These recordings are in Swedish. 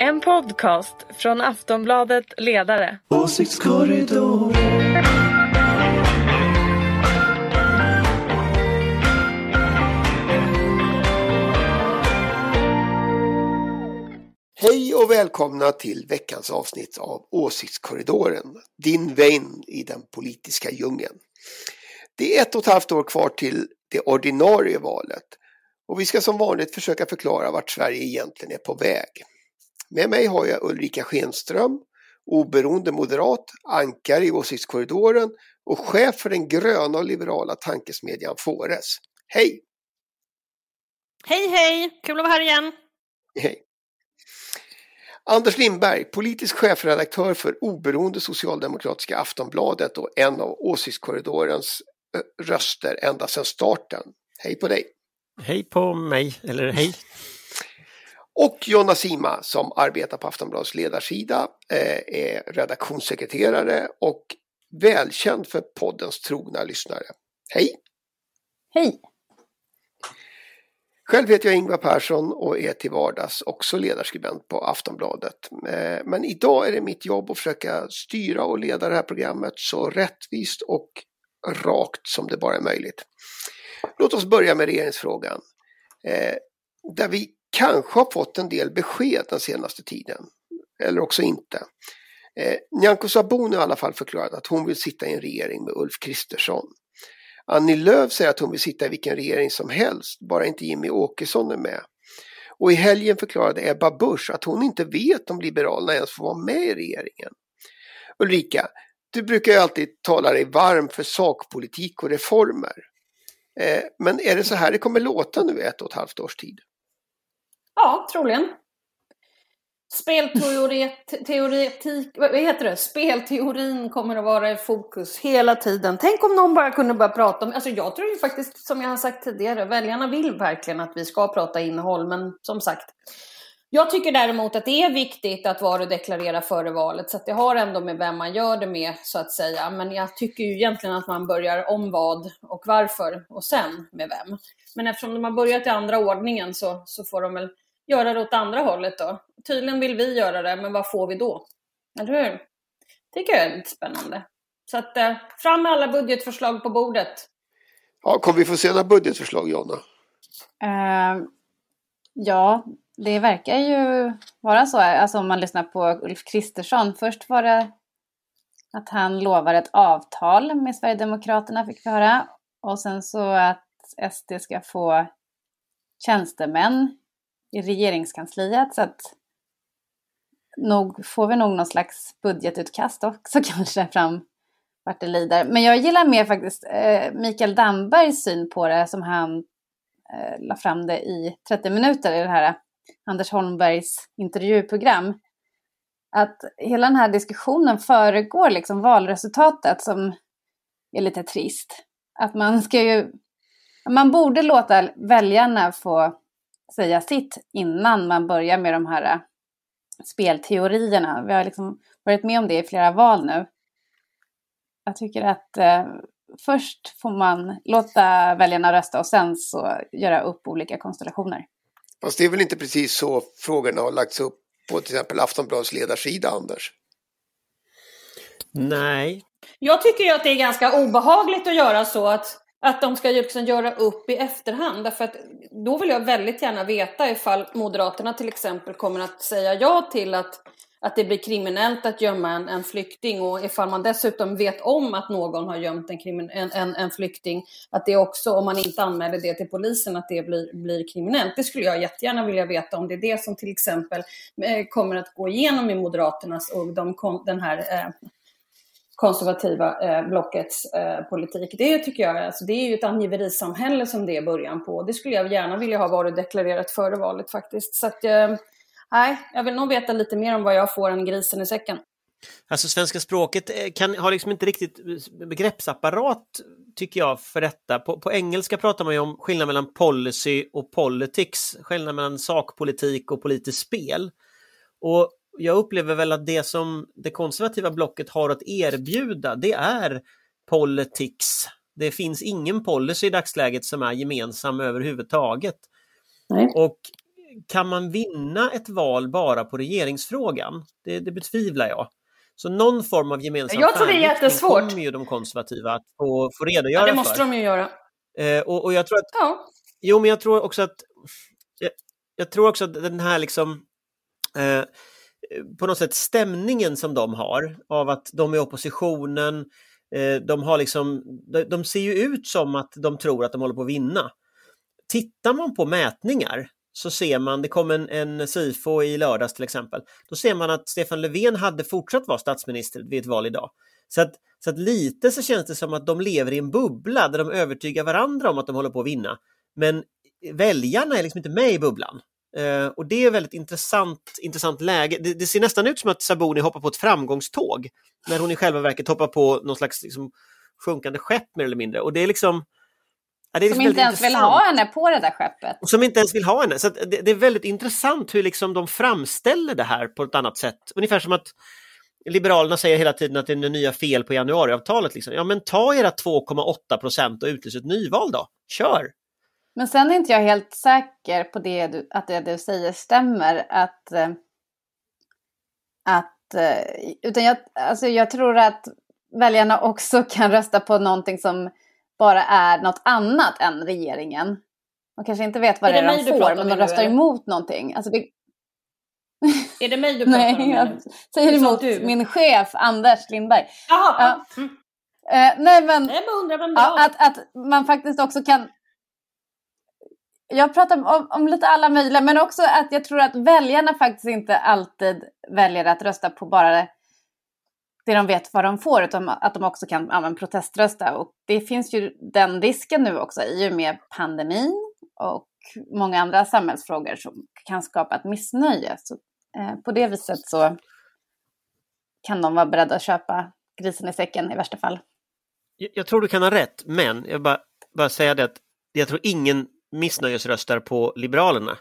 En podcast från Aftonbladet Ledare. Åsiktskorridor. Hej och välkomna till veckans avsnitt av Åsiktskorridoren, din vän i den politiska djungeln. Det är ett och ett halvt år kvar till det ordinarie valet och vi ska som vanligt försöka förklara vart Sverige egentligen är på väg. Med mig har jag Ulrika Schenström, oberoende moderat, ankare i Åsiktskorridoren och chef för den gröna och liberala tankesmedjan Fores. Hej! Hej hej! Kul att vara här igen. Hej! Anders Lindberg, politisk chefredaktör för oberoende socialdemokratiska Aftonbladet och en av Åsiktskorridorens eh, röster ända sedan starten. Hej på dig! Hej på mig, eller hej! Och Jonna Sima som arbetar på Aftonbladets ledarsida, eh, är redaktionssekreterare och välkänd för poddens trogna lyssnare. Hej! Hej! Själv heter jag Ingvar Persson och är till vardags också ledarskribent på Aftonbladet. Eh, Men idag är det mitt jobb att försöka styra och leda det här programmet så rättvist och rakt som det bara är möjligt. Låt oss börja med regeringsfrågan. Eh, Där vi kanske har fått en del besked den senaste tiden. Eller också inte. Eh, Nyamko Sabuni har i alla fall förklarat att hon vill sitta i en regering med Ulf Kristersson. Annie Lööf säger att hon vill sitta i vilken regering som helst, bara inte Jimmy Åkesson är med. Och i helgen förklarade Ebba Busch att hon inte vet om Liberalerna ens får vara med i regeringen. Ulrika, du brukar ju alltid tala dig varm för sakpolitik och reformer. Eh, men är det så här det kommer låta nu i ett och ett halvt års tid? Ja, troligen. Spelteoretik, vad heter det? Spelteorin kommer att vara i fokus hela tiden. Tänk om någon bara kunde börja prata om, alltså jag tror ju faktiskt som jag har sagt tidigare, väljarna vill verkligen att vi ska prata innehåll, men som sagt. Jag tycker däremot att det är viktigt att varudeklarera före valet, så att det har ändå med vem man gör det med, så att säga. Men jag tycker ju egentligen att man börjar om vad och varför och sen med vem. Men eftersom de har börjat i andra ordningen så, så får de väl göra det åt andra hållet då. Tydligen vill vi göra det, men vad får vi då? Eller hur? tycker jag är lite spännande. Så att eh, fram med alla budgetförslag på bordet. Ja, kommer vi få se några budgetförslag, Jonna? Eh, ja, det verkar ju vara så. Alltså om man lyssnar på Ulf Kristersson. Först var det att han lovar ett avtal med Sverigedemokraterna, fick vi höra. Och sen så att SD ska få tjänstemän i regeringskansliet. Så att nog får vi nog någon slags budgetutkast också kanske fram vart det lider. Men jag gillar mer faktiskt eh, Mikael Dambergs syn på det som han eh, la fram det i 30 minuter i det här Anders Holmbergs intervjuprogram. Att hela den här diskussionen föregår liksom valresultatet som är lite trist. Att man ska ju, man borde låta väljarna få säga sitt innan man börjar med de här spelteorierna. Vi har liksom varit med om det i flera val nu. Jag tycker att eh, först får man låta väljarna rösta och sen så göra upp olika konstellationer. Fast det är väl inte precis så frågorna har lagts upp på till exempel Aftonbladets ledarsida, Anders? Nej. Jag tycker ju att det är ganska obehagligt att göra så att, att de ska liksom göra upp i efterhand. Därför att då vill jag väldigt gärna veta ifall Moderaterna till exempel kommer att säga ja till att, att det blir kriminellt att gömma en, en flykting och ifall man dessutom vet om att någon har gömt en, krimin, en, en, en flykting, att det också, om man inte anmäler det till polisen, att det blir, blir kriminellt. Det skulle jag jättegärna vilja veta om det är det som till exempel eh, kommer att gå igenom i Moderaternas och de, den här eh, konservativa eh, blockets eh, politik. Det tycker jag, alltså, det är ju ett angiverisamhälle som det är början på. Det skulle jag gärna vilja ha varit deklarerat före valet faktiskt. Så att, eh, nej, jag vill nog veta lite mer om vad jag får än grisen i säcken. Alltså svenska språket eh, kan, har liksom inte riktigt eh, begreppsapparat tycker jag för detta. På, på engelska pratar man ju om skillnad mellan policy och politics, skillnad mellan sakpolitik och politiskt spel. Och jag upplever väl att det som det konservativa blocket har att erbjuda, det är politics. Det finns ingen policy i dagsläget som är gemensam överhuvudtaget. Nej. Och kan man vinna ett val bara på regeringsfrågan? Det, det betvivlar jag. Så någon form av gemensam Jag tror det är jättesvårt. kommer ju de konservativa att få, få redogöra Ja, det måste för. de ju göra. Eh, och, och jag tror att Ja. Jo, men jag tror också att jag, jag tror också att den här liksom eh, på något sätt stämningen som de har av att de är oppositionen, eh, de har liksom, de, de ser ju ut som att de tror att de håller på att vinna. Tittar man på mätningar så ser man, det kom en, en SIFO i lördags till exempel, då ser man att Stefan Löfven hade fortsatt vara statsminister vid ett val idag. Så att, så att lite så känns det som att de lever i en bubbla där de övertygar varandra om att de håller på att vinna. Men väljarna är liksom inte med i bubblan. Eh, och det är väldigt intressant, intressant läge. Det, det ser nästan ut som att Sabuni hoppar på ett framgångståg när hon i själva verket hoppar på någon slags liksom, sjunkande skepp mer eller mindre. Och det är liksom... Ja, det är Som liksom inte ens vill intressant. ha henne på det där skeppet. Som inte ens vill ha henne. Så det, det är väldigt intressant hur liksom de framställer det här på ett annat sätt. Ungefär som att Liberalerna säger hela tiden att det är nya fel på januariavtalet. Liksom. Ja men ta era 2,8 procent och utlys ett nyval då. Kör! Men sen är inte jag helt säker på det du, att det du säger stämmer. Att, eh, att, eh, utan jag, alltså jag tror att väljarna också kan rösta på någonting som bara är något annat än regeringen. De kanske inte vet vad Är det det är de får, men de röstar eller? emot någonting. Alltså det, Är det mig du pratar om nej, jag säger emot du. min chef Anders Lindberg. Jaha, Ja. mm. Eh, nej, men jag bara undrar vem det Ja, att, att man faktiskt också kan... Jag pratar om, om lite alla möjliga, men också att jag tror att väljarna faktiskt inte alltid väljer att rösta på bara det de vet vad de får, utan att de också kan ja, men proteströsta. Och det finns ju den risken nu också i och med pandemin och många andra samhällsfrågor som kan skapa ett missnöje. Så, eh, på det viset så kan de vara beredda att köpa grisen i säcken i värsta fall. Jag, jag tror du kan ha rätt, men jag bara, bara säga det att jag tror ingen missnöjesröstar på Liberalerna.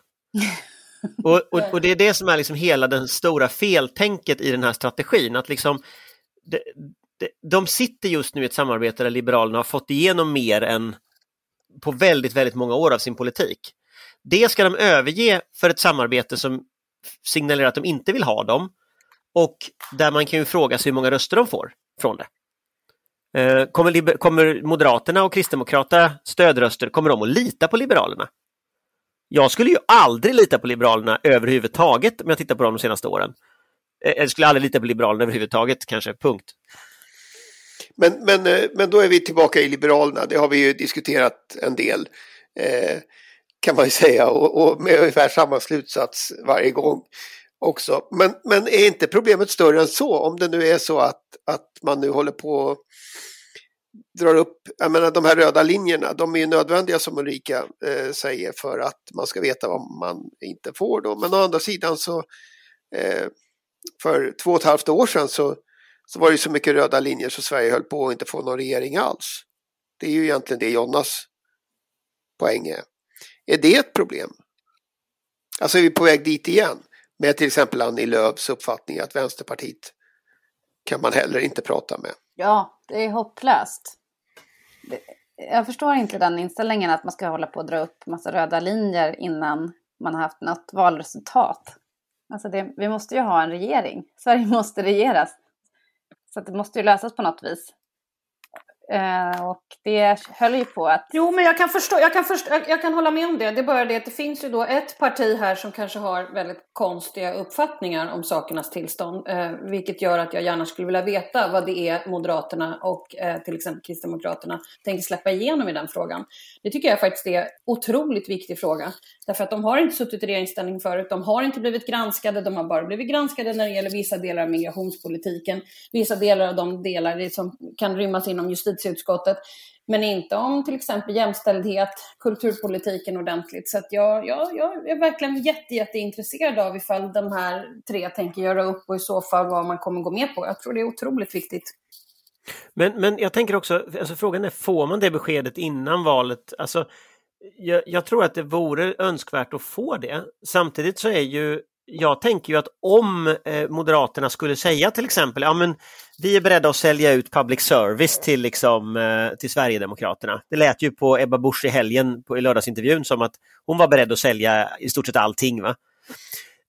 Och, och, och det är det som är liksom hela den stora feltänket i den här strategin, att liksom de, de, de sitter just nu i ett samarbete där Liberalerna har fått igenom mer än på väldigt, väldigt många år av sin politik. Det ska de överge för ett samarbete som signalerar att de inte vill ha dem och där man kan ju fråga sig hur många röster de får från det. Eh, kommer, kommer Moderaterna och Kristdemokraterna stödröster, kommer de att lita på Liberalerna? Jag skulle ju aldrig lita på Liberalerna överhuvudtaget om jag tittar på dem de senaste åren. Eh, jag skulle aldrig lita på Liberalerna överhuvudtaget, kanske, punkt. Men, men, eh, men då är vi tillbaka i Liberalerna. Det har vi ju diskuterat en del. Eh, kan man ju säga. Och, och med ungefär samma slutsats varje gång också. Men, men är inte problemet större än så? Om det nu är så att, att man nu håller på och drar upp, jag menar de här röda linjerna, de är ju nödvändiga som Ulrika eh, säger för att man ska veta vad man inte får då. Men å andra sidan så eh, för två och ett halvt år sedan så, så var det ju så mycket röda linjer så Sverige höll på att inte få någon regering alls. Det är ju egentligen det Jonas poäng är. Är det ett problem? Alltså är vi på väg dit igen? Med till exempel Annie Lööfs uppfattning att Vänsterpartiet kan man heller inte prata med. Ja, det är hopplöst. Det, jag förstår inte den inställningen att man ska hålla på och dra upp massa röda linjer innan man har haft något valresultat. Alltså det, vi måste ju ha en regering. Sverige måste regeras. Så det måste ju lösas på något vis. Eh, och det höll ju på att... Jo, men jag kan, förstå, jag, kan förstå, jag, jag kan hålla med om det. Det är bara det att det finns ju då ett parti här som kanske har väldigt konstiga uppfattningar om sakernas tillstånd. Eh, vilket gör att jag gärna skulle vilja veta vad det är Moderaterna och eh, till exempel Kristdemokraterna tänker släppa igenom i den frågan. Det tycker jag faktiskt är en otroligt viktig fråga. Därför att de har inte suttit i regeringsställning förut. De har inte blivit granskade. De har bara blivit granskade när det gäller vissa delar av migrationspolitiken. Vissa delar av de delar som kan rymmas inom justitie justitieutskottet. Men inte om till exempel jämställdhet, kulturpolitiken ordentligt. Så att jag, jag, jag är verkligen jätte, jätteintresserad av ifall de här tre tänker göra upp och i så fall vad man kommer gå med på. Jag tror det är otroligt viktigt. Men, men jag tänker också, alltså frågan är, får man det beskedet innan valet? Alltså, jag, jag tror att det vore önskvärt att få det. Samtidigt så är ju jag tänker ju att om eh, Moderaterna skulle säga till exempel, ja men vi är beredda att sälja ut public service till, liksom, eh, till Sverigedemokraterna. Det lät ju på Ebba Busch i helgen på, i lördagsintervjun som att hon var beredd att sälja i stort sett allting. Va?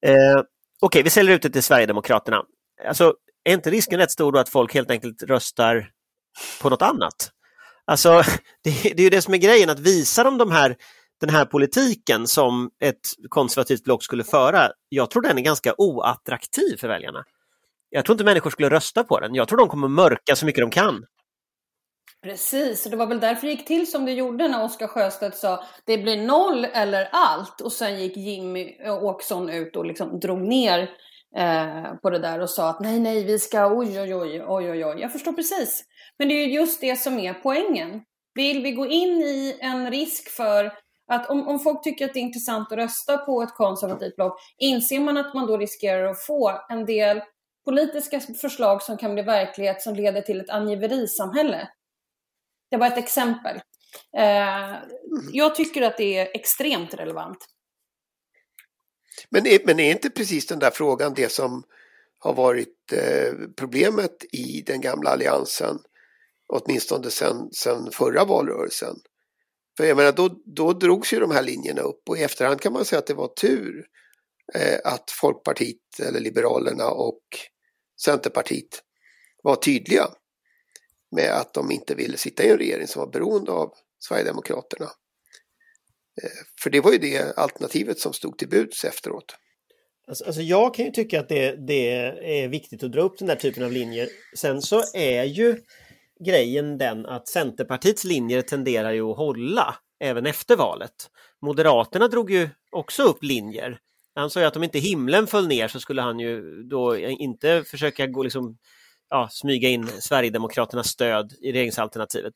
Eh, Okej, okay, vi säljer ut det till Sverigedemokraterna. Alltså, är inte risken rätt stor då att folk helt enkelt röstar på något annat? Alltså, det, det är ju det som är grejen, att visa dem de här den här politiken som ett konservativt block skulle föra, jag tror den är ganska oattraktiv för väljarna. Jag tror inte människor skulle rösta på den. Jag tror de kommer mörka så mycket de kan. Precis, och det var väl därför det gick till som det gjorde när Oskar Sjöstedt sa det blir noll eller allt och sen gick Jimmy Åkesson ut och liksom drog ner eh, på det där och sa att nej, nej, vi ska oj, oj, oj, oj, oj, oj. Jag förstår precis. Men det är ju just det som är poängen. Vill vi gå in i en risk för att om, om folk tycker att det är intressant att rösta på ett konservativt block, inser man att man då riskerar att få en del politiska förslag som kan bli verklighet som leder till ett angiverisamhälle. Det var ett exempel. Eh, jag tycker att det är extremt relevant. Men är, men är inte precis den där frågan det som har varit eh, problemet i den gamla alliansen, åtminstone sedan förra valrörelsen? För jag menar, då, då drogs ju de här linjerna upp och i efterhand kan man säga att det var tur eh, att Folkpartiet eller Liberalerna och Centerpartiet var tydliga med att de inte ville sitta i en regering som var beroende av Sverigedemokraterna. Eh, för det var ju det alternativet som stod till buds efteråt. Alltså, alltså jag kan ju tycka att det, det, är viktigt att dra upp den där typen av linjer. Sen så är ju grejen den att Centerpartiets linjer tenderar ju att hålla även efter valet. Moderaterna drog ju också upp linjer. Han sa ju att om inte himlen föll ner så skulle han ju då inte försöka gå liksom, ja, smyga in Sverigedemokraternas stöd i regeringsalternativet.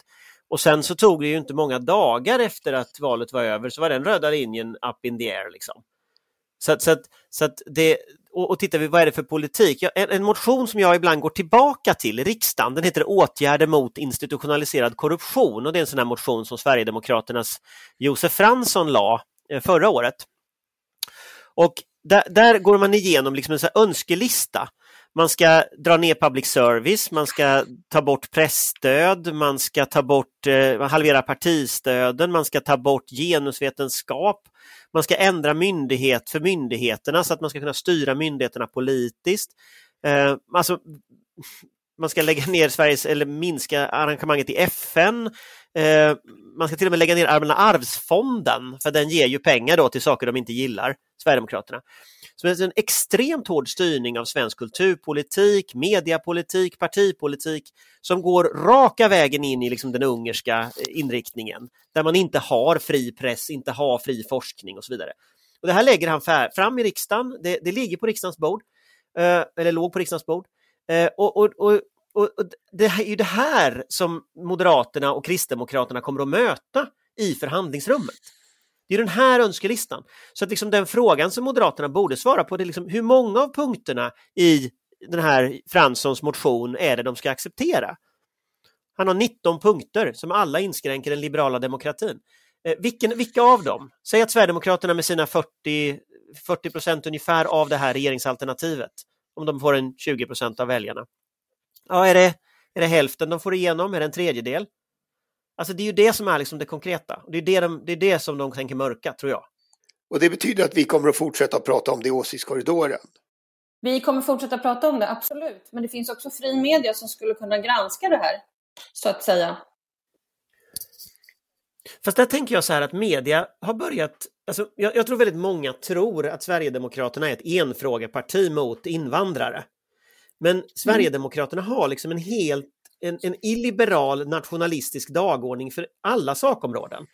Och sen så tog det ju inte många dagar efter att valet var över så var den röda linjen up in the air. Liksom. Så, så, att, så att det, och, och tittar vi, vad är det för politik? En, en, motion som jag ibland går tillbaka till i riksdagen, den heter Åtgärder mot institutionaliserad korruption och det är en sån här motion som Sverigedemokraternas Josef Fransson la eh, förra året. Och där, där, går man igenom liksom en så önskelista. Man ska dra ner public service, man ska ta bort pressstöd, man ska ta bort, eh, halvera partistöden, man ska ta bort genusvetenskap, man ska ändra myndighet för myndigheterna så att man ska kunna styra myndigheterna politiskt. Eh, alltså, man ska lägga ner Sveriges, eller minska arrangemanget i FN. Eh, man ska till och med lägga ner Allmänna arvsfonden, för den ger ju pengar då till saker de inte gillar, Sverigedemokraterna. Så det är en extremt hård styrning av svensk kulturpolitik, mediapolitik, partipolitik som går raka vägen in i liksom den ungerska eh, inriktningen. Där man inte har fri press, inte har fri forskning och så vidare. Och Det här lägger han fram i riksdagen, det, det ligger på riksdagens bord, eh, eller låg på riksdagens bord. Eh, och, och, och, och, det är ju det här som Moderaterna och Kristdemokraterna kommer att möta i förhandlingsrummet. Det är den här önskelistan. Så att liksom den frågan som Moderaterna borde svara på det är liksom hur många av punkterna i den här Franssons motion är det de ska acceptera? Han har 19 punkter som alla inskränker den liberala demokratin. Eh, vilken, vilka av dem? Säg att Sverigedemokraterna med sina 40, 40 procent ungefär av det här regeringsalternativet, om de får en 20 procent av väljarna. Ja, är det, är det hälften de får igenom? Är det en tredjedel? Alltså det är ju det som är liksom det konkreta. Det är det, de, det är det som de tänker mörka, tror jag. Och det betyder att vi kommer att fortsätta att prata om det i åsiktskorridoren? Vi kommer fortsätta prata om det, absolut. Men det finns också fri media som skulle kunna granska det här, så att säga. Fast där tänker jag så här att media har börjat, alltså jag, jag tror väldigt många tror att Sverigedemokraterna är ett enfrågeparti mot invandrare. Men mm. Sverigedemokraterna har liksom en helt en, en illiberal nationalistisk dagordning för alla sakområden.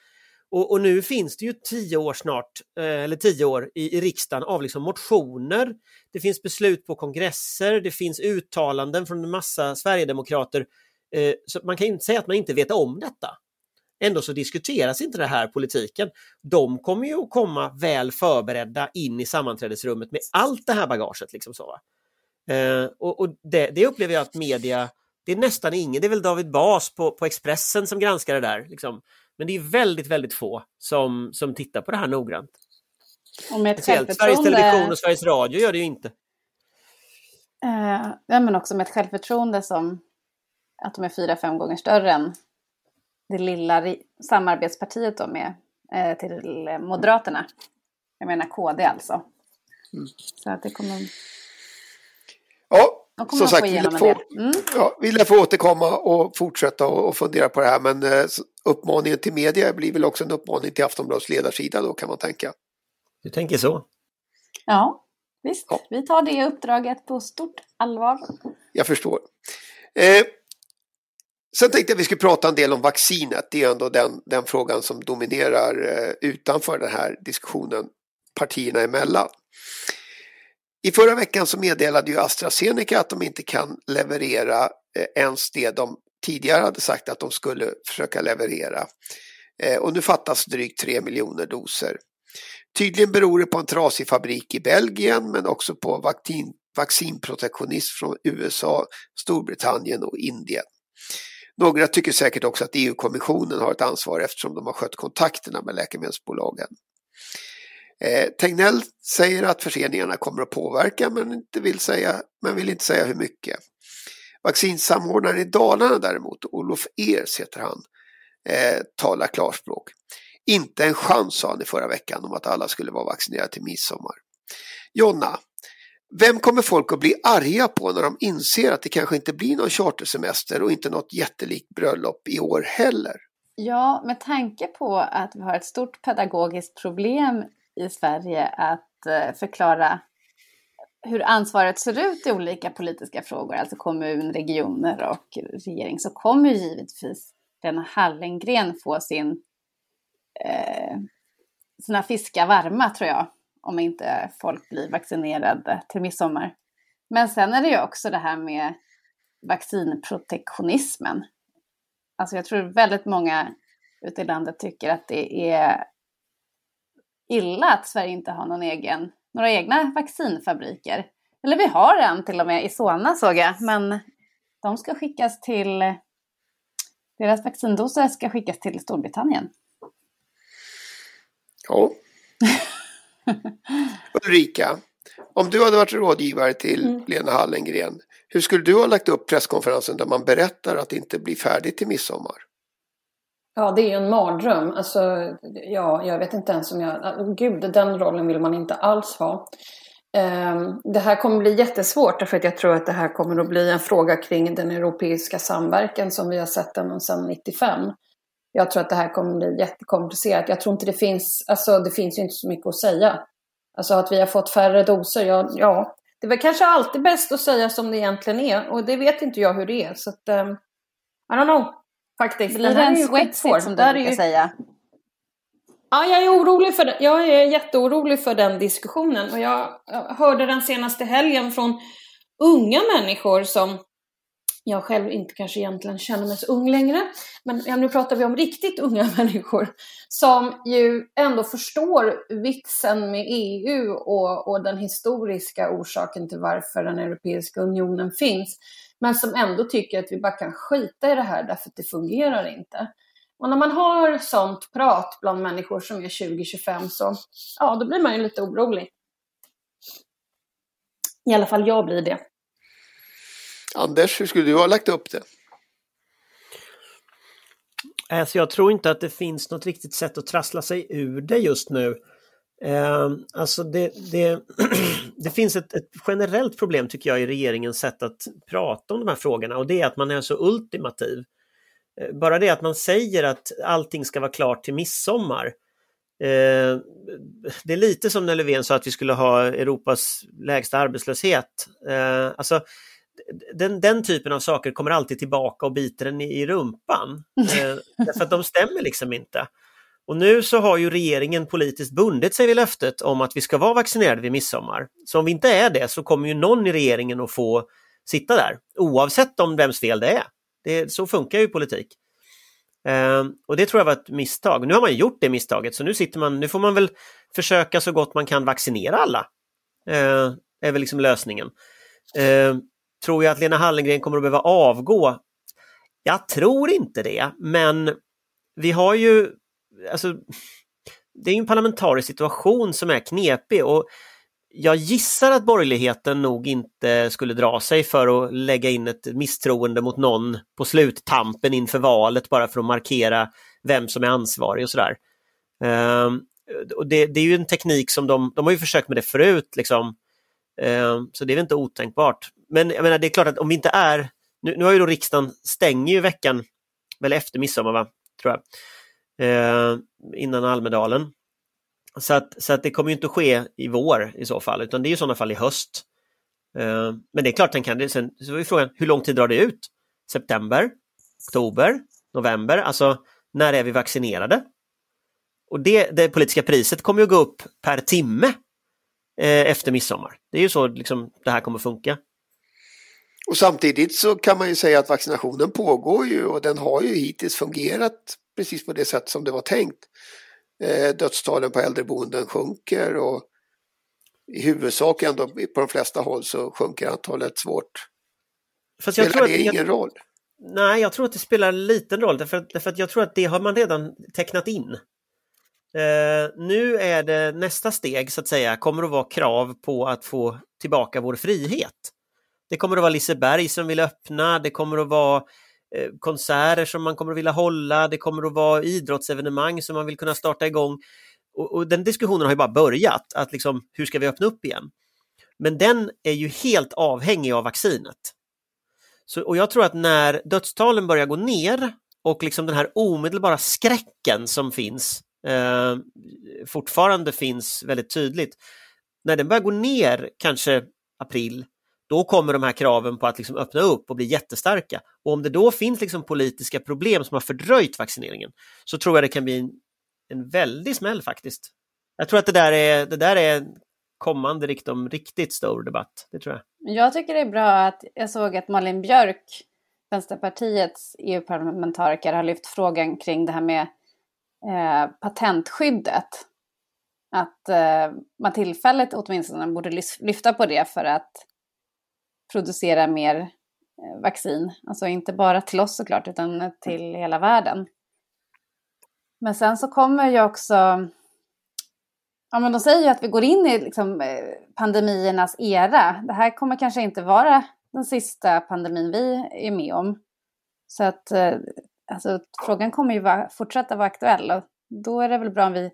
Och, och, nu finns det ju tio år snart, eh, eller tio år i, i riksdagen av liksom motioner. Det finns beslut på kongresser, det finns uttalanden från en massa sverigedemokrater. Eh, så man kan inte säga att man inte vet om detta. Ändå så diskuteras inte det här politiken. De kommer ju att komma väl förberedda in i sammanträdesrummet med allt det här bagaget. Liksom så. Eh, och, och det, det upplever jag att media det är nästan ingen, det är väl David Bas på, på Expressen som granskar det där. Liksom. Men det är väldigt, väldigt få som, som tittar på det här noggrant. Och med ett Speciellt Sveriges. Television och Sveriges Radio gör det ju inte. Eh, men också med ett självförtroende som att de är fyra, fem gånger större än det lilla samarbetspartiet då med eh, till Moderaterna. Jag menar KD alltså. Mm. Så att det de kommer som sagt, vi lär få. Mm. ja, vi lär få återkomma och fortsätta och, och fundera på det här. Men eh, uppmaningen till media blir väl också en uppmaning till Aftonbladets ledarsida då kan man tänka. Du tänker så? Ja, visst. Ja. Vi tar det uppdraget på stort allvar. Jag förstår. Eh, sen tänkte jag att vi skulle prata en del om vaccinet. Det är ändå den, den frågan som dominerar eh, utanför den här diskussionen partierna emellan. I förra veckan så meddelade ju AstraZeneca att de inte kan leverera eh, ens det de tidigare hade sagt att de skulle försöka leverera. Eh, och nu fattas drygt 3 miljoner doser. Tydligen beror det på en trasig fabrik i Belgien men också på vaccin, vaccinprotektionism från USA, Storbritannien och Indien. Några tycker säkert också att EU-kommissionen har ett ansvar eftersom de har skött kontakterna med läkemedelsbolagen. Eh, Tegnell säger att förseningarna kommer att påverka men, inte vill, säga, men vill inte säga hur mycket. Vaccinsamordnaren i Dalarna däremot, Olof Ers heter han, eh, talar klarspråk. Inte en chans sa han i förra veckan om att alla skulle vara vaccinerade till midsommar. Jonna, vem kommer folk att bli arga på när de inser att det kanske inte blir någon chartersemester och inte något jättelikt bröllop i år heller? Ja, med tanke på att vi har ett stort pedagogiskt problem i Sverige att eh, förklara hur ansvaret ser ut i olika politiska frågor, alltså kommun, regioner och regering, så kommer givetvis Lena Hallengren få sin, eh, sina fiskar varma, tror jag, om inte folk blir vaccinerade till midsommar. Men sen är det ju också det här med vaccinprotektionismen. Alltså jag tror väldigt många ute i landet tycker att det är illa att Sverige inte har någon egen, några egna vaccinfabriker. Eller vi har en till och med i Solna såg jag, men de ska skickas till, deras vaccindoser ska skickas till Storbritannien. Ja. Ulrika, om du hade varit rådgivare till Mm. Lena Hallengren, hur skulle du ha lagt upp presskonferensen där man berättar att det inte blir färdigt till midsommar? Ja, det är ju en mardröm. Alltså, ja, jag vet inte ens om jag... Alltså, gud, den rollen vill man inte alls ha. Ehm, det här kommer bli jättesvårt därför att jag tror att det här kommer att bli en fråga kring den europeiska samverkan som vi har sett den sedan 95. Jag tror att det här kommer bli jättekomplicerat. Jag tror inte det finns, alltså det finns ju inte så mycket att säga. Alltså att vi har fått färre doser, ja, ja det är väl kanske alltid bäst att säga som det egentligen är och det vet inte jag hur det är. Så att, um, I don't know, faktiskt. Blir Den det här är en ju skitsvår. som du brukar ju- säga? Ja, jag är orolig för det. Jag är jätteorolig för den diskussionen. Och jag hörde den senaste helgen från unga människor som jag själv inte kanske egentligen känner mig så ung längre. Men nu pratar vi om riktigt unga människor som ju ändå förstår vitsen med EU och, och den historiska orsaken till varför den Europeiska unionen finns. Men som ändå tycker att vi bara kan skita i det här därför att det fungerar inte. Och när man har sånt prat bland människor som är 20-25 så, ja, då blir man ju lite orolig. I alla fall jag blir det. Anders, hur skulle du ha lagt upp det? Alltså jag tror inte att det finns något riktigt sätt att trassla sig ur det just nu. Eh, alltså det, det, det finns ett, ett generellt problem tycker jag i regeringens sätt att prata om de här frågorna och det är att man är så ultimativ. Eh, bara det att man säger att allting ska vara klart till midsommar. Eh, det är lite som när Löfven sa att vi skulle ha Europas lägsta arbetslöshet. Eh, alltså, den, den typen av saker kommer alltid tillbaka och biter en i, i rumpan. Eh, därför att de stämmer liksom inte. Och nu så har ju regeringen politiskt bundit sig vid löftet om att vi ska vara vaccinerade vid midsommar. Så om vi inte är det så kommer ju någon i regeringen att få sitta där, oavsett om vems fel det är. Det, så funkar ju politik. Eh, och det tror jag var ett misstag. Nu har man gjort det misstaget så nu sitter man, nu får man väl försöka så gott man kan vaccinera alla. Eh, är väl liksom lösningen. Eh, tror jag att Lena Hallengren kommer att behöva avgå? Jag tror inte det, men vi har ju, alltså, det är en parlamentarisk situation som är knepig och jag gissar att borgerligheten nog inte skulle dra sig för att lägga in ett misstroende mot någon på sluttampen inför valet bara för att markera vem som är ansvarig och sådär. Um, och det, det, är ju en teknik som de, de har ju försökt med det förut, liksom. Um, så det är väl inte otänkbart. Men jag menar, det är klart att om vi inte är, nu, nu har ju då riksdagen stänger ju veckan, väl efter midsommar va, tror jag, eh, innan Almedalen. Så att, så att det kommer inte att ske i vår i så fall, utan det är i sådana fall i höst. Eh, men det är klart den kan, sen så är frågan, hur lång tid drar det ut? September? Oktober? November? Alltså, när är vi vaccinerade? Och det, det politiska priset kommer att gå upp per timme eh, efter midsommar. Det är ju så liksom, det här kommer att funka. Och samtidigt så kan man ju säga att vaccinationen pågår ju och den har ju hittills fungerat precis på det sätt som det var tänkt. Eh, dödstalen på äldreboenden sjunker och i huvudsak ändå på de flesta håll så sjunker antalet svårt. Fast jag Spelar det ingen jag, roll? Nej, jag tror att det spelar liten roll därför därför att jag tror att det har man redan tecknat in. Uh, nu är det nästa steg så att säga, kommer att vara krav på att få tillbaka vår frihet. Det kommer att vara Liseberg som vill öppna, det kommer att vara Eh, konserter som man kommer att vilja hålla, det kommer att vara idrottsevenemang som man vill kunna starta igång. Och, och den diskussionen har ju bara börjat, att liksom, hur ska vi öppna upp igen? Men den är ju helt avhängig av vaccinet. Så, och jag tror att när dödstalen börjar gå ner och liksom den här omedelbara skräcken som finns eh, fortfarande finns väldigt tydligt. När den börjar gå ner, kanske april, då kommer de här kraven på att liksom öppna upp och bli jättestarka. Och om det då finns liksom politiska problem som har fördröjt vaccineringen så tror jag det kan bli en, en väldig smäll faktiskt. Jag tror att det där är, det där är kommande riktigt, riktigt stor debatt. Det tror jag. Jag tycker det är bra att jag såg att Malin Björk, Vänsterpartiets EU-parlamentariker, har lyft frågan kring det här med eh, patentskyddet. Att eh, man tillfälligt åtminstone borde lyfta på det för att producera mer eh, vaccin. Alltså inte bara till oss såklart, utan till hela världen. Men sen så kommer ju också... Ja, men de säger ju att vi går in i liksom, eh, pandemiernas era. Det här kommer kanske inte vara den sista pandemin vi är med om. Så att eh, alltså, frågan kommer ju vara, fortsätta vara aktuell och då är det väl bra om vi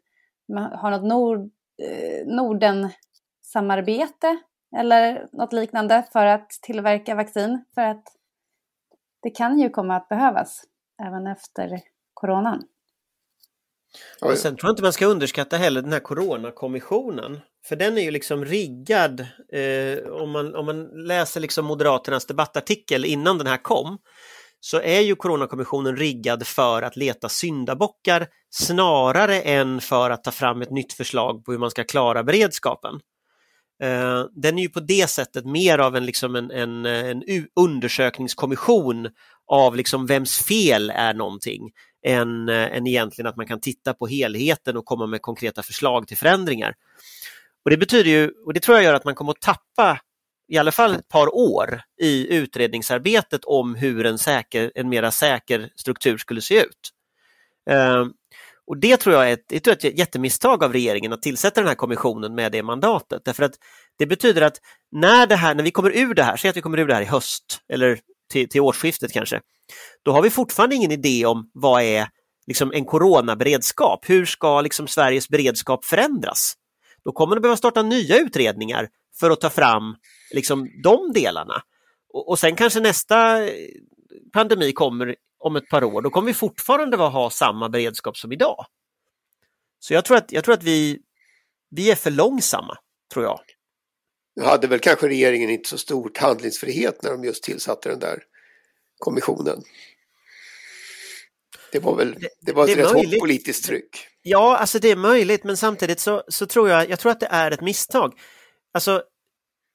har något Nord, eh, Norden-samarbete eller något liknande för att tillverka vaccin. För att det kan ju komma att behövas även efter coronan. Och sen tror jag inte man ska underskatta heller den här coronakommissionen. För den är ju liksom riggad, eh, om, man, om man läser liksom Moderaternas debattartikel innan den här kom, så är ju Coronakommissionen riggad för att leta syndabockar snarare än för att ta fram ett nytt förslag på hur man ska klara beredskapen. Eh, den är ju på det sättet mer av en, liksom en, en, eh, en undersökningskommission av liksom vems fel är någonting än, eh, än egentligen att man kan titta på helheten och komma med konkreta förslag till förändringar. Och Det betyder ju, och det tror jag gör att man kommer att tappa i alla fall ett par år i utredningsarbetet om hur en, säker, en mera säker struktur skulle se ut. Eh, och det tror jag är ett, det ett jättemisstag av regeringen att tillsätta den här kommissionen med det mandatet. Därför att det betyder att när, det här, när vi kommer ur det här, säg att vi kommer ur det här i höst eller till, till årsskiftet kanske, då har vi fortfarande ingen idé om vad är liksom en coronaberedskap? Hur ska liksom Sveriges beredskap förändras? Då kommer det behöva starta nya utredningar för att ta fram liksom de delarna. Och, och sen kanske nästa eh, pandemi kommer om ett par år, då kommer vi fortfarande ha samma beredskap som idag. Så jag tror att, jag tror att vi, vi är för långsamma, tror jag. Nu hade väl kanske regeringen inte så stort handlingsfrihet när de just tillsatte den där kommissionen. Det var väl det var ett rätt hårt politiskt tryck. Ja, alltså det är möjligt, men samtidigt så, så tror jag, jag tror att det är ett misstag. Alltså,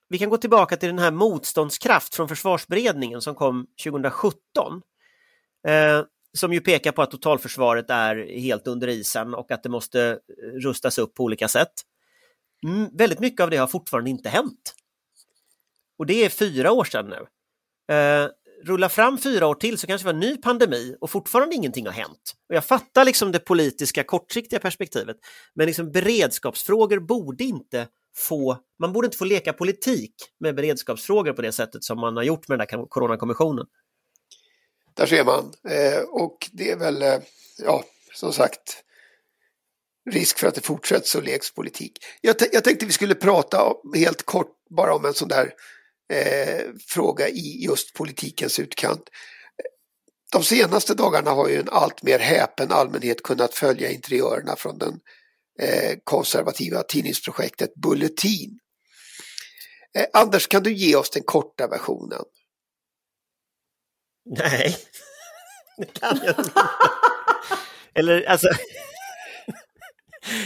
vi kan gå tillbaka till den här motståndskraft från försvarsberedningen som kom 2017. Eh, som ju pekar på att totalförsvaret är helt under isen och att det måste eh, rustas upp på olika sätt. Mm, väldigt mycket av det har fortfarande inte hänt. Och det är fyra år sedan nu. Eh, rulla fram fyra år till så kanske vi har en ny pandemi och fortfarande ingenting har hänt. Och jag fattar liksom det politiska kortsiktiga perspektivet, men liksom beredskapsfrågor borde inte få, man borde inte få leka politik med beredskapsfrågor på det sättet som man har gjort med den där coronakommissionen. Där ser man. Eh, och det är väl, eh, ja, som sagt, risk för att det fortsätter så leks politik. Jag, jag tänkte vi skulle prata helt kort bara om en sån där eh, fråga i just politikens utkant. De senaste dagarna har ju en allt mer häpen allmänhet kunnat följa interiörerna från den eh, konservativa tidningsprojektet Bulletin. Eh, Anders, kan du ge oss den korta versionen? Nej, det kan jag inte. Eller alltså...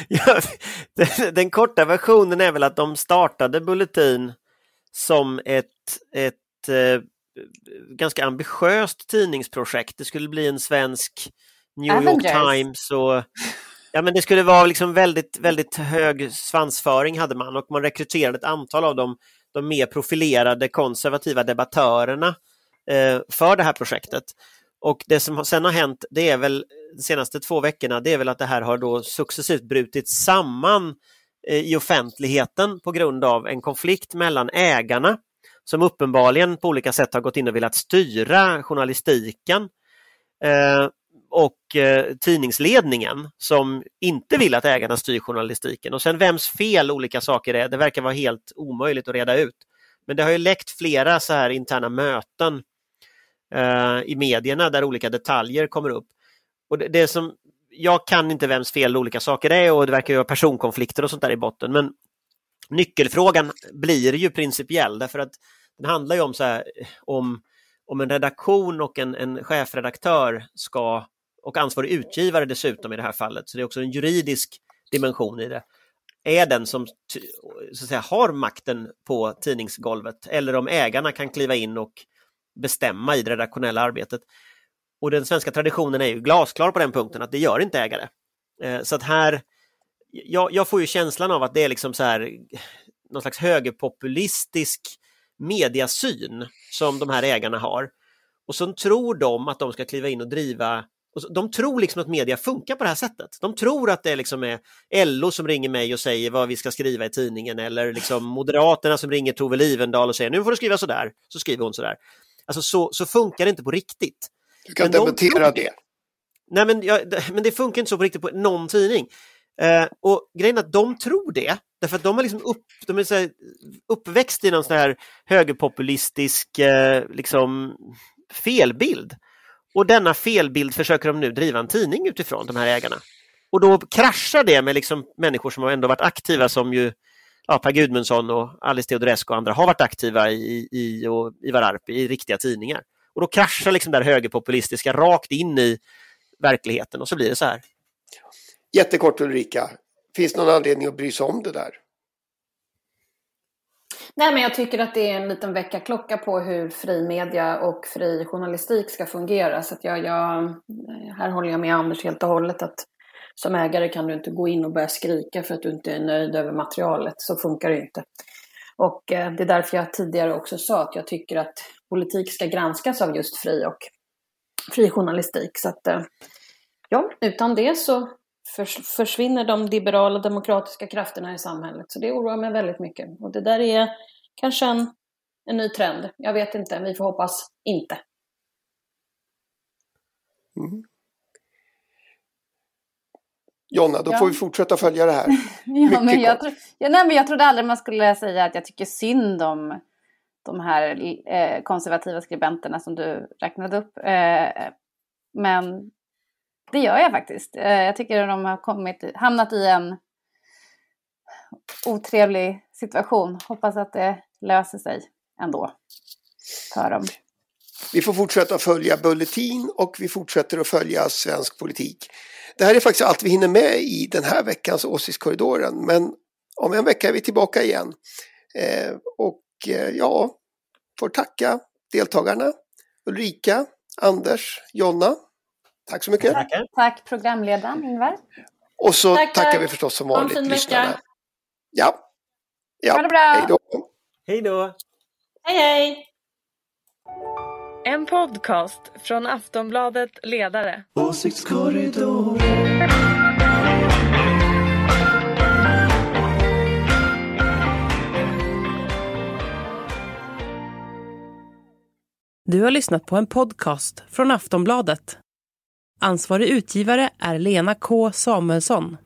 ja, den, den, korta versionen är väl att de startade Bulletin som ett, ett eh, ganska ambitiöst tidningsprojekt. Det skulle bli en svensk New Avengers. York Times och Ja men det skulle vara liksom väldigt, väldigt hög svansföring hade man och man rekryterade ett antal av de, de mer profilerade konservativa debattörerna Eh, för det här projektet. Och det som sen har hänt, det är väl de senaste två veckorna, det är väl att det här har då successivt brutit samman eh, i offentligheten på grund av en konflikt mellan ägarna som uppenbarligen på olika sätt har gått in och velat styra journalistiken eh, och eh, tidningsledningen som inte vill att ägarna styr journalistiken. Och sen vems fel olika saker är, det verkar vara helt omöjligt att reda ut. Men det har ju läckt flera så här interna möten eh, i medierna där olika detaljer kommer upp. Och det, det, som, jag kan inte vems fel olika saker är och det verkar ju vara personkonflikter och sånt där i botten. Men nyckelfrågan blir ju principiell därför att den handlar ju om, så här, om, om en redaktion och en, en chefredaktör ska och ansvarig utgivare dessutom i det här fallet, så det är också en juridisk dimension i det, är den som så att säga, har makten på tidningsgolvet eller om ägarna kan kliva in och bestämma i det redaktionella arbetet. Och den svenska traditionen är ju glasklar på den punkten att det gör inte ägare. Eh, så att här, jag, jag får ju känslan av att det är liksom så här någon slags högerpopulistisk mediasyn som de här ägarna har. Och så tror de att de ska kliva in och driva de tror liksom att media funkar på det här sättet. De tror att det liksom är LO som ringer mig och säger vad vi ska skriva i tidningen eller liksom Moderaterna som ringer Tove Livendal och säger nu får du skriva sådär, så skriver hon sådär. Alltså så, så funkar det inte på riktigt. Du kan dementera det. Nej men, ja, men det funkar inte så på riktigt på någon tidning. Eh, och grejen är att de tror det, därför att de är, liksom upp, de är så uppväxt i någon sån här högerpopulistisk eh, liksom, felbild. Och denna felbild försöker de nu driva en tidning utifrån, de här ägarna. Och då kraschar det med liksom människor som har ändå varit aktiva som ju ja, Per Gudmundsson och Alice Teodorescu och andra har varit aktiva i, i och Ivar Arpi i riktiga tidningar. Och då kraschar liksom det högerpopulistiska rakt in i verkligheten och så blir det så här. Jättekort Ulrika, finns det någon anledning att bry sig om det där? Nej, men jag tycker att det är en liten väckarklocka på hur fri media och fri journalistik ska fungera. Så att jag, jag, här håller jag med Anders helt och hållet att som ägare kan du inte gå in och börja skrika för att du inte är nöjd över materialet. Så funkar det inte. Och eh, det är därför jag tidigare också sa att jag tycker att politik ska granskas av just fri och fri journalistik. Så att eh, ja, utan det så försvinner de liberala demokratiska krafterna i samhället. Så det oroar mig väldigt mycket. Och det där är kanske en, en ny trend. Jag vet inte, vi får hoppas inte. Mm. Jonna, då ja. får vi fortsätta följa det här. ja, men jag, tro, ja, nej, men jag trodde aldrig man skulle säga att jag tycker synd om de här eh, konservativa skribenterna som du räknade upp. Eh, men det gör jag faktiskt. Eh, jag tycker att de har kommit, hamnat i en otrevlig situation. Hoppas att det löser sig ändå för dem. Vi får fortsätta följa Bulletin och vi fortsätter att följa svensk politik. Det här är faktiskt allt vi hinner med i den här veckans Åsiktskorridoren. Men om en vecka är vi tillbaka igen. Eh, och eh, ja, får tacka deltagarna. Ulrika, Anders, Jonna. Tack så mycket. Tackar. Tack programledaren Ingvar. Och så tack, tackar vi förstås som vanligt lyssnarna. Ja. ja. Ha det bra. Hej då. Hej då. Hej hej. En podcast från Aftonbladet Ledare. Åsiktskorridor. Du har lyssnat på en podcast från Aftonbladet. Ansvarig utgivare är Lena K Samuelsson.